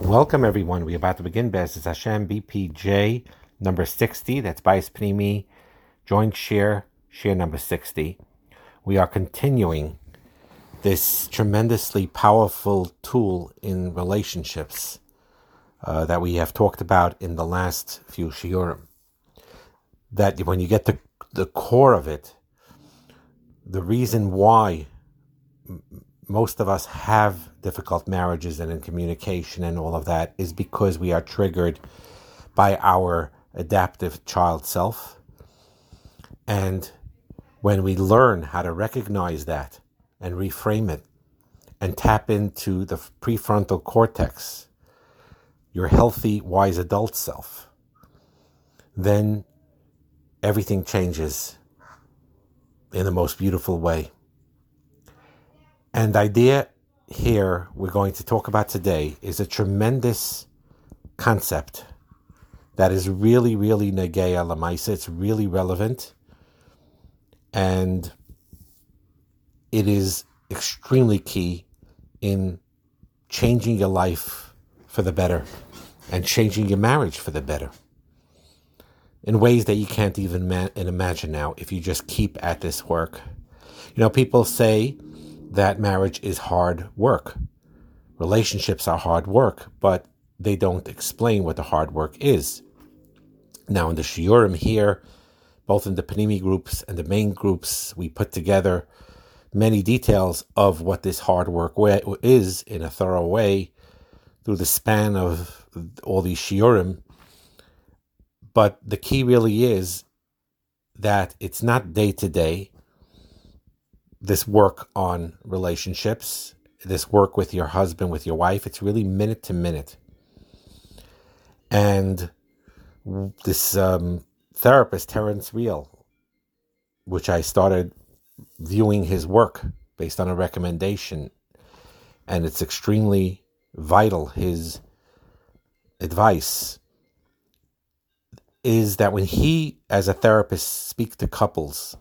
Welcome, everyone. We're about to begin Bez is Hashem BPJ number 60. That's Bais Pnimi, joint share, share number 60. We are continuing this tremendously powerful tool in relationships uh, that we have talked about in the last few shiurim. That when you get to the core of it, the reason why most of us have difficult marriages and in communication and all of that is because we are triggered by our adaptive child self. And when we learn how to recognize that and reframe it and tap into the prefrontal cortex, your healthy, wise adult self, then everything changes in the most beautiful way. And the idea here we're going to talk about today is a tremendous concept that is really, really negeya lamaisa. It's really relevant, and it is extremely key in changing your life for the better and changing your marriage for the better in ways that you can't even ma- imagine now if you just keep at this work. You know, people say that marriage is hard work. Relationships are hard work, but they don't explain what the hard work is. Now, in the Shiurim here, both in the Pnimi groups and the main groups, we put together many details of what this hard work is in a thorough way through the span of all these Shiurim. But the key really is that it's not day to day, this work on relationships, this work with your husband, with your wife. It's really minute to minute. And this um, therapist, Terrence Real, which I started viewing his work based on a recommendation, and it's extremely vital. His advice is that when he, as a therapist, speaks to couples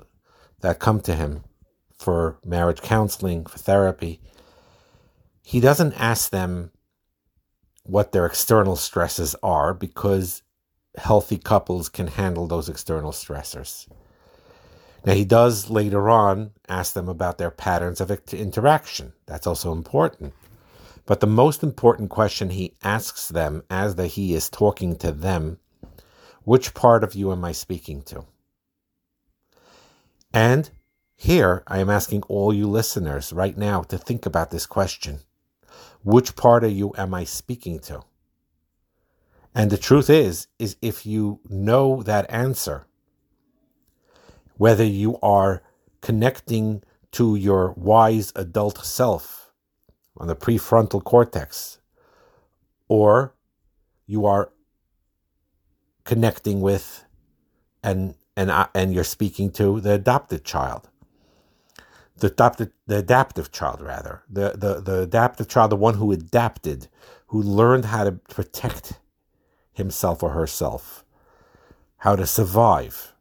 that come to him for marriage counseling, for therapy, he doesn't ask them what their external stresses are because healthy couples can handle those external stressors. Now, he does later on ask them about their patterns of interaction. That's also important. But the most important question he asks them as that he is talking to them, which part of you am I speaking to? And here, I am asking all you listeners right now to think about this question. Which part of you am I speaking to? And the truth is, is if you know that answer, whether you are connecting to your wise adult self on the prefrontal cortex, or you are connecting with and and uh, and you're speaking to the adopted child the adaptive, the adaptive child rather. The, the the adaptive child the one who adapted who learned how to protect himself or herself how to survive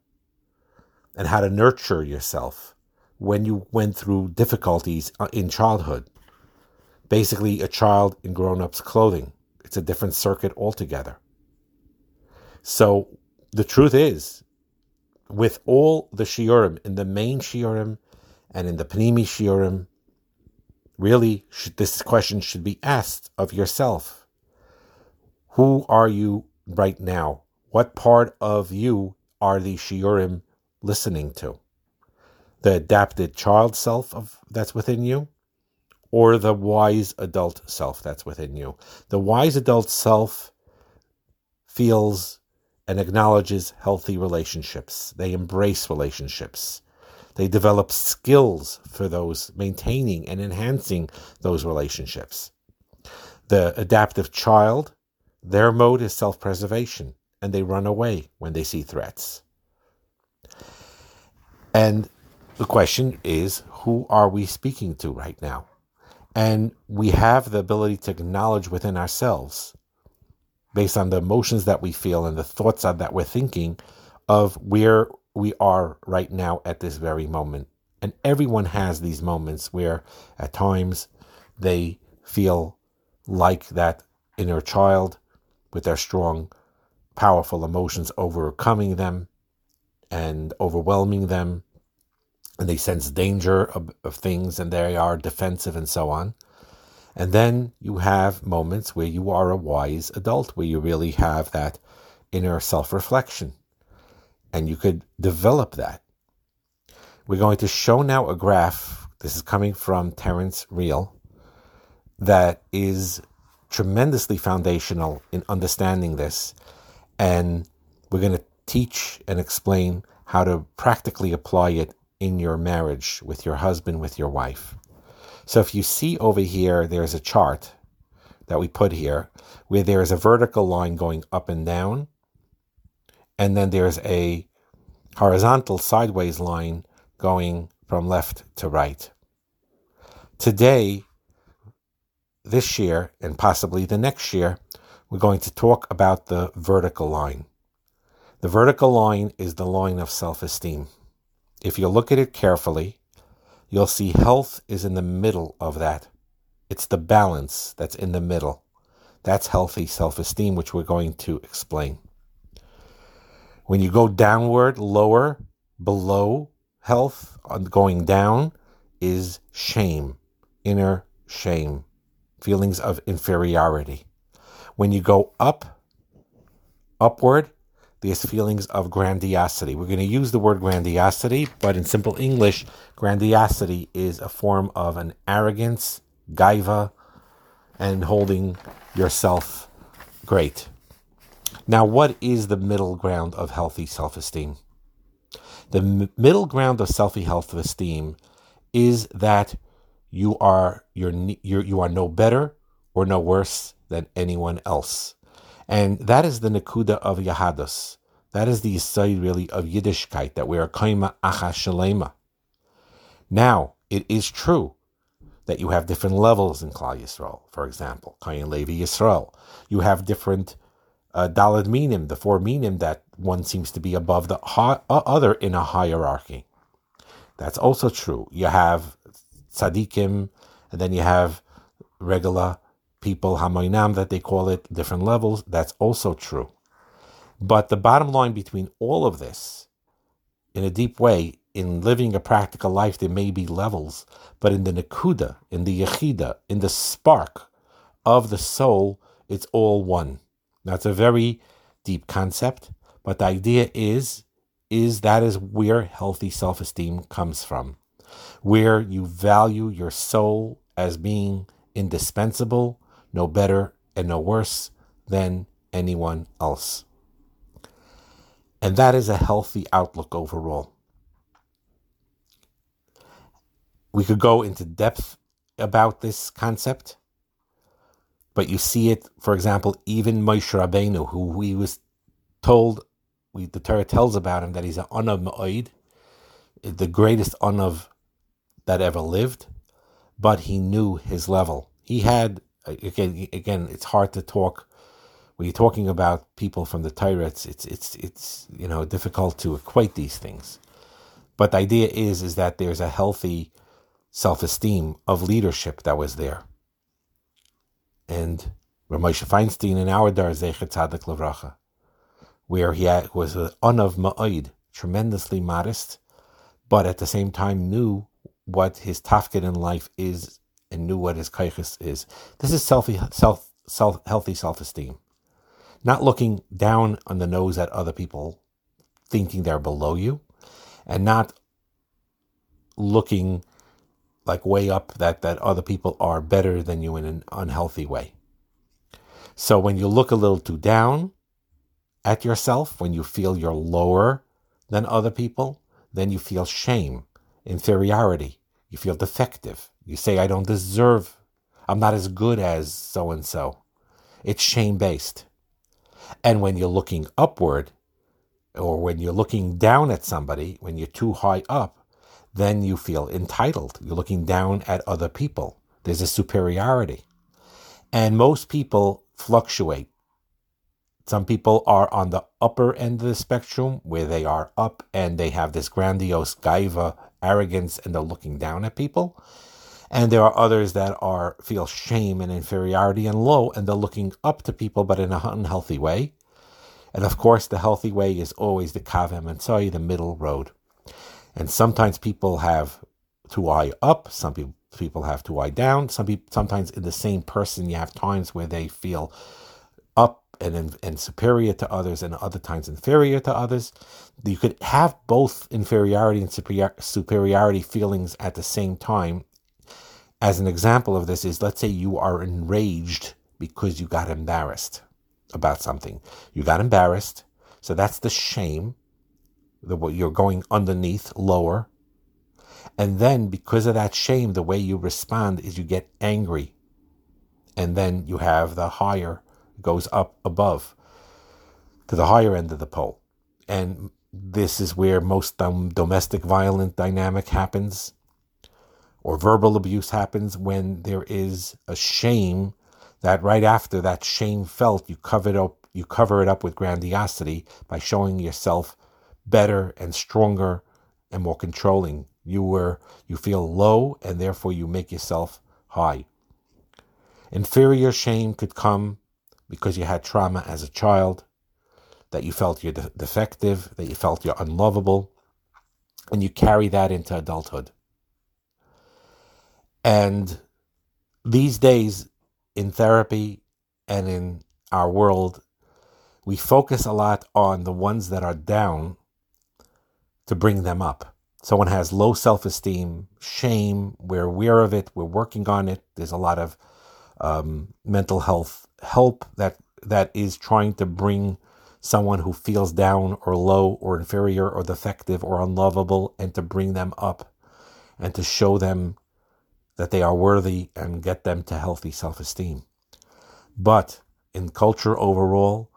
and how to nurture yourself when you went through difficulties uh, in childhood. Basically a child in grown-ups clothing. It's a different circuit altogether. So the truth is with all the shiurim in the main shiurim and in the Pnimi Shiurim, really, should, this question should be asked of yourself. Who are you right now? What part of you are the Shiurim listening to? The adapted child self of that's within you? Or the wise adult self that's within you? The wise adult self feels and acknowledges healthy relationships. They embrace relationships. They develop skills for those maintaining and enhancing those relationships. The adaptive child, their mode is self preservation, and they run away when they see threats. And the question is who are we speaking to right now? And we have the ability to acknowledge within ourselves, based on the emotions that we feel and the thoughts that we're thinking, of where we are right now at this very moment. And everyone has these moments where at times they feel like that inner child with their strong, powerful emotions overcoming them and overwhelming them. And they sense danger of, of things and they are defensive and so on. And then you have moments where you are a wise adult, where you really have that inner self reflection. And you could develop that. We're going to show now a graph. This is coming from Terrence Real that is tremendously foundational in understanding this. And we're going to teach and explain how to practically apply it in your marriage with your husband, with your wife. So if you see over here, there's a chart that we put here where there is a vertical line going up and down, and then there's a horizontal sideways line going from left to right. Today, this year, and possibly the next year, we're going to talk about the vertical line. The vertical line is the line of self esteem. If you look at it carefully, you'll see health is in the middle of that. It's the balance that's in the middle. That's healthy self esteem, which we're going to explain. When you go downward, lower, below health, going down, is shame, inner shame, feelings of inferiority. When you go up, upward, these feelings of grandiosity. We're going to use the word grandiosity, but in simple English, grandiosity is a form of an arrogance, gaiva, and holding yourself great. Now, what is the middle ground of healthy self esteem? The m- middle ground of self esteem is that you are you're, you're, you are no better or no worse than anyone else. And that is the Nakuda of Yahadus. That is the side really of Yiddishkeit, that we are Kaima Acha Shalema. Now, it is true that you have different levels in Klal Yisrael. For example, Kayin Levi Yisrael. You have different uh, Dalad Minim, the four Minim that one seems to be above the ha- other in a hierarchy. That's also true. You have tzaddikim, and then you have regular people, hamoinam that they call it, different levels. That's also true. But the bottom line between all of this, in a deep way, in living a practical life, there may be levels, but in the nakuda, in the yechida, in the spark of the soul, it's all one. That's a very deep concept, but the idea is, is that is where healthy self-esteem comes from, where you value your soul as being indispensable, no better and no worse than anyone else. And that is a healthy outlook overall. We could go into depth about this concept, but you see it, for example, even Moshe Rabbeinu, who he was told, we, the Torah tells about him that he's an Anav Ma'id, the greatest Anav that ever lived, but he knew his level. He had, again, again, it's hard to talk when you're talking about people from the Torah, it's, it's, it's, it's, you know, difficult to equate these things. But the idea is, is that there's a healthy self-esteem of leadership that was there. And Rav Moshe Feinstein in our Dar Zechet Tzadik Levracha, where he was an unav ma'id, tremendously modest, but at the same time knew what his tafkid in life is and knew what his kaiches is. This is self, self, self, healthy self-esteem not looking down on the nose at other people, thinking they're below you, and not looking like way up that, that other people are better than you in an unhealthy way. So when you look a little too down at yourself, when you feel you're lower than other people, then you feel shame, inferiority. You feel defective. You say, I don't deserve, I'm not as good as so and so. It's shame based. And when you're looking upward, or when you're looking down at somebody, when you're too high up, then you feel entitled. You're looking down at other people. There's a superiority. And most people fluctuate. Some people are on the upper end of the spectrum where they are up and they have this grandiose gaiva, arrogance, and they're looking down at people. And there are others that are feel shame and inferiority and low, and they're looking up to people, but in an unhealthy way. And of course, the healthy way is always the kavem and sorry, the middle road. And sometimes people have two eye up, some people people have two eye down. Some people sometimes in the same person you have times where they feel up and and superior to others, and other times inferior to others. You could have both inferiority and superior, superiority feelings at the same time. As an example of this is, let's say you are enraged because you got embarrassed about something. You got embarrassed, so that's the shame. You're going underneath, lower, and then because of that shame, the way you respond is you get angry, and then you have the higher goes up above to the higher end of the pole. And this is where most domestic violent dynamic happens or verbal abuse happens when there is a shame that right after that shame felt you cover it up you cover it up with grandiosity by showing yourself better and stronger and more controlling you were you feel low and therefore you make yourself high inferior shame could come because you had trauma as a child, that you felt you're de- defective, that you felt you're unlovable, and you carry that into adulthood. And these days, in therapy and in our world, we focus a lot on the ones that are down to bring them up. Someone has low self esteem, shame, we're aware of it, we're working on it. There's a lot of um, mental health help that that is trying to bring someone who feels down or low or inferior or defective or unlovable and to bring them up and to show them that they are worthy and get them to healthy self-esteem but in culture overall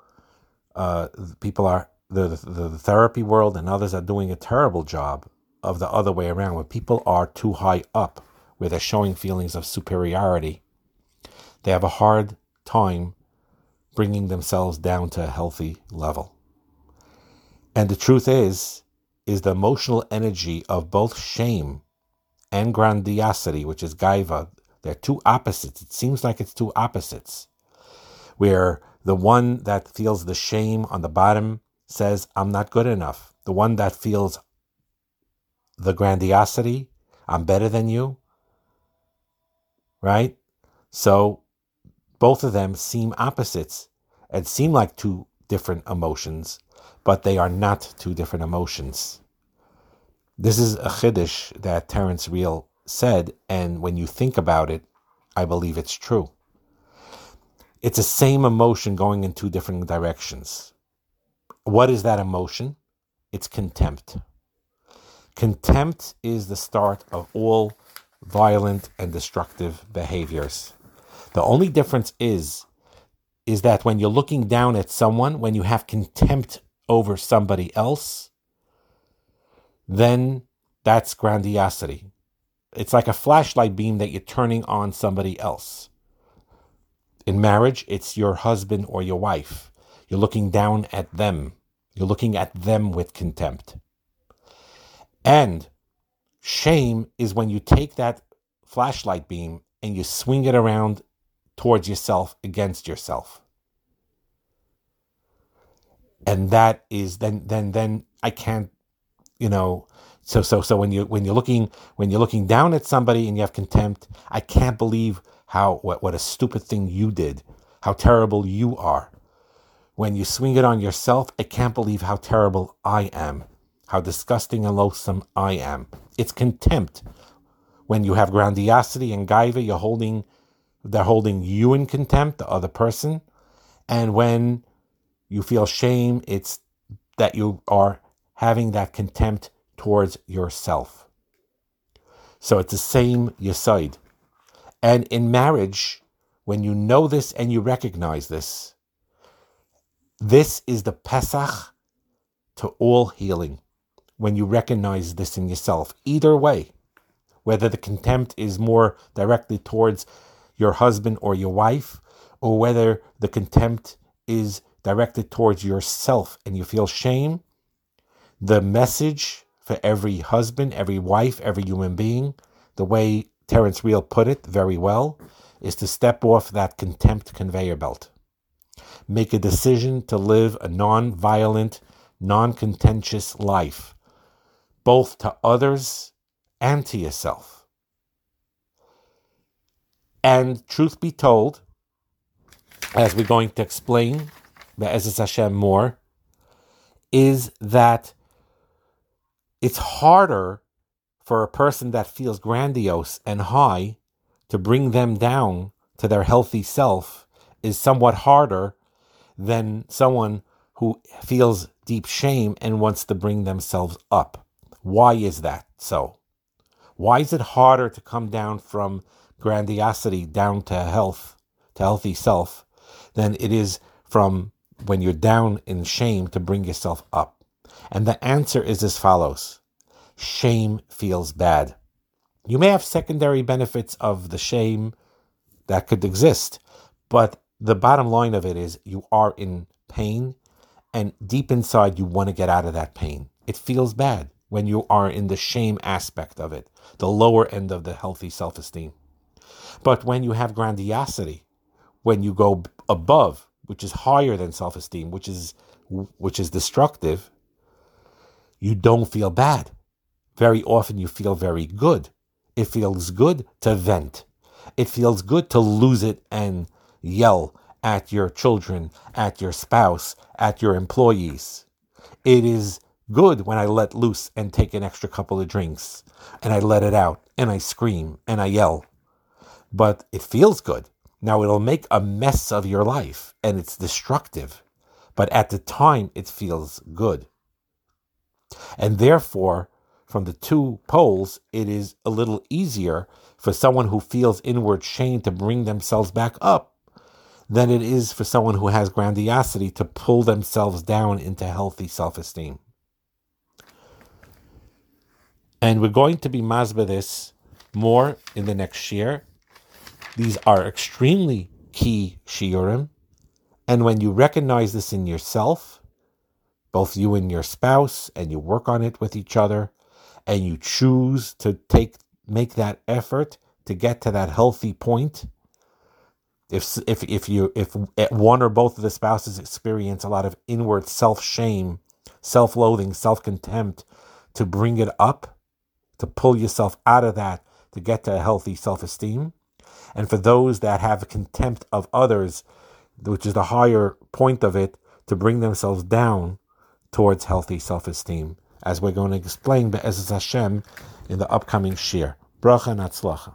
uh, people are the, the, the therapy world and others are doing a terrible job of the other way around where people are too high up where they're showing feelings of superiority they have a hard time bringing themselves down to a healthy level. And the truth is, is the emotional energy of both shame and grandiosity, which is gaiva, they're two opposites. It seems like it's two opposites, where the one that feels the shame on the bottom says, I'm not good enough. The one that feels the grandiosity, I'm better than you, right? So both of them seem opposites and seem like two different emotions, but they are not two different emotions. This is a chiddush that Terrence Real said, and when you think about it, I believe it's true. It's the same emotion going in two different directions. What is that emotion? It's contempt. Contempt is the start of all violent and destructive behaviors. The only difference is is that when you're looking down at someone, when you have contempt over somebody else, then that's grandiosity. It's like a flashlight beam that you're turning on somebody else. In marriage, it's your husband or your wife. You're looking down at them. You're looking at them with contempt. And shame is when you take that flashlight beam and you swing it around towards yourself against yourself. And that is then then then I can't, you know, so so so when you when you're looking when you're looking down at somebody and you have contempt, I can't believe how what, what a stupid thing you did, how terrible you are. When you swing it on yourself, I can't believe how terrible I am, how disgusting and loathsome I am. It's contempt. When you have grandiosity and gaiva, you're holding they're holding you in contempt, the other person. And when you feel shame, it's that you are having that contempt towards yourself. So it's the same yesod. And in marriage, when you know this and you recognize this, this is the Pesach to all healing. When you recognize this in yourself, either way, whether the contempt is more directly towards your husband or your wife, or whether the contempt is directed towards yourself and you feel shame, the message for every husband, every wife, every human being, the way Terrence Real put it very well, is to step off that contempt conveyor belt. Make a decision to live a non violent, non contentious life, both to others and to yourself. And truth be told, as we're going to explain, Be'ezus Hashem more, is that it's harder for a person that feels grandiose and high to bring them down to their healthy self is somewhat harder than someone who feels deep shame and wants to bring themselves up. Why is that so? Why is it harder to come down from grandiosity down to health, to healthy self, than it is from when you're down in shame to bring yourself up? And the answer is as follows shame feels bad. You may have secondary benefits of the shame that could exist, but the bottom line of it is you are in pain, and deep inside, you want to get out of that pain. It feels bad when you are in the shame aspect of it, the lower end of the healthy self esteem. But when you have grandiosity, when you go above, which is higher than self esteem, which is which is destructive, you don't feel bad. Very often you feel very good. It feels good to vent. It feels good to lose it and yell at your children, at your spouse, at your employees. It is good when I let loose and take an extra couple of drinks and I let it out and I scream and I yell. But it feels good. Now it'll make a mess of your life and it's destructive. But at the time, it feels good. And therefore, from the two poles, it is a little easier for someone who feels inward shame to bring themselves back up than it is for someone who has grandiosity to pull themselves down into healthy self esteem. And we're going to be masba this more in the next year. These are extremely key shiurim. And when you recognize this in yourself, both you and your spouse, and you work on it with each other, and you choose to take make that effort to get to that healthy point, if if if you if eh, one or both of the spouses experience a lot of inward self shame, self loathing, self contempt, to bring it up, to pull yourself out of that, to get to a healthy self esteem, and for those that have contempt of others, which is the higher point of it, to bring themselves down towards healthy self esteem, as we're going to explain Be'ezus Hashem in the upcoming Shir. Bracha and Atzlacha.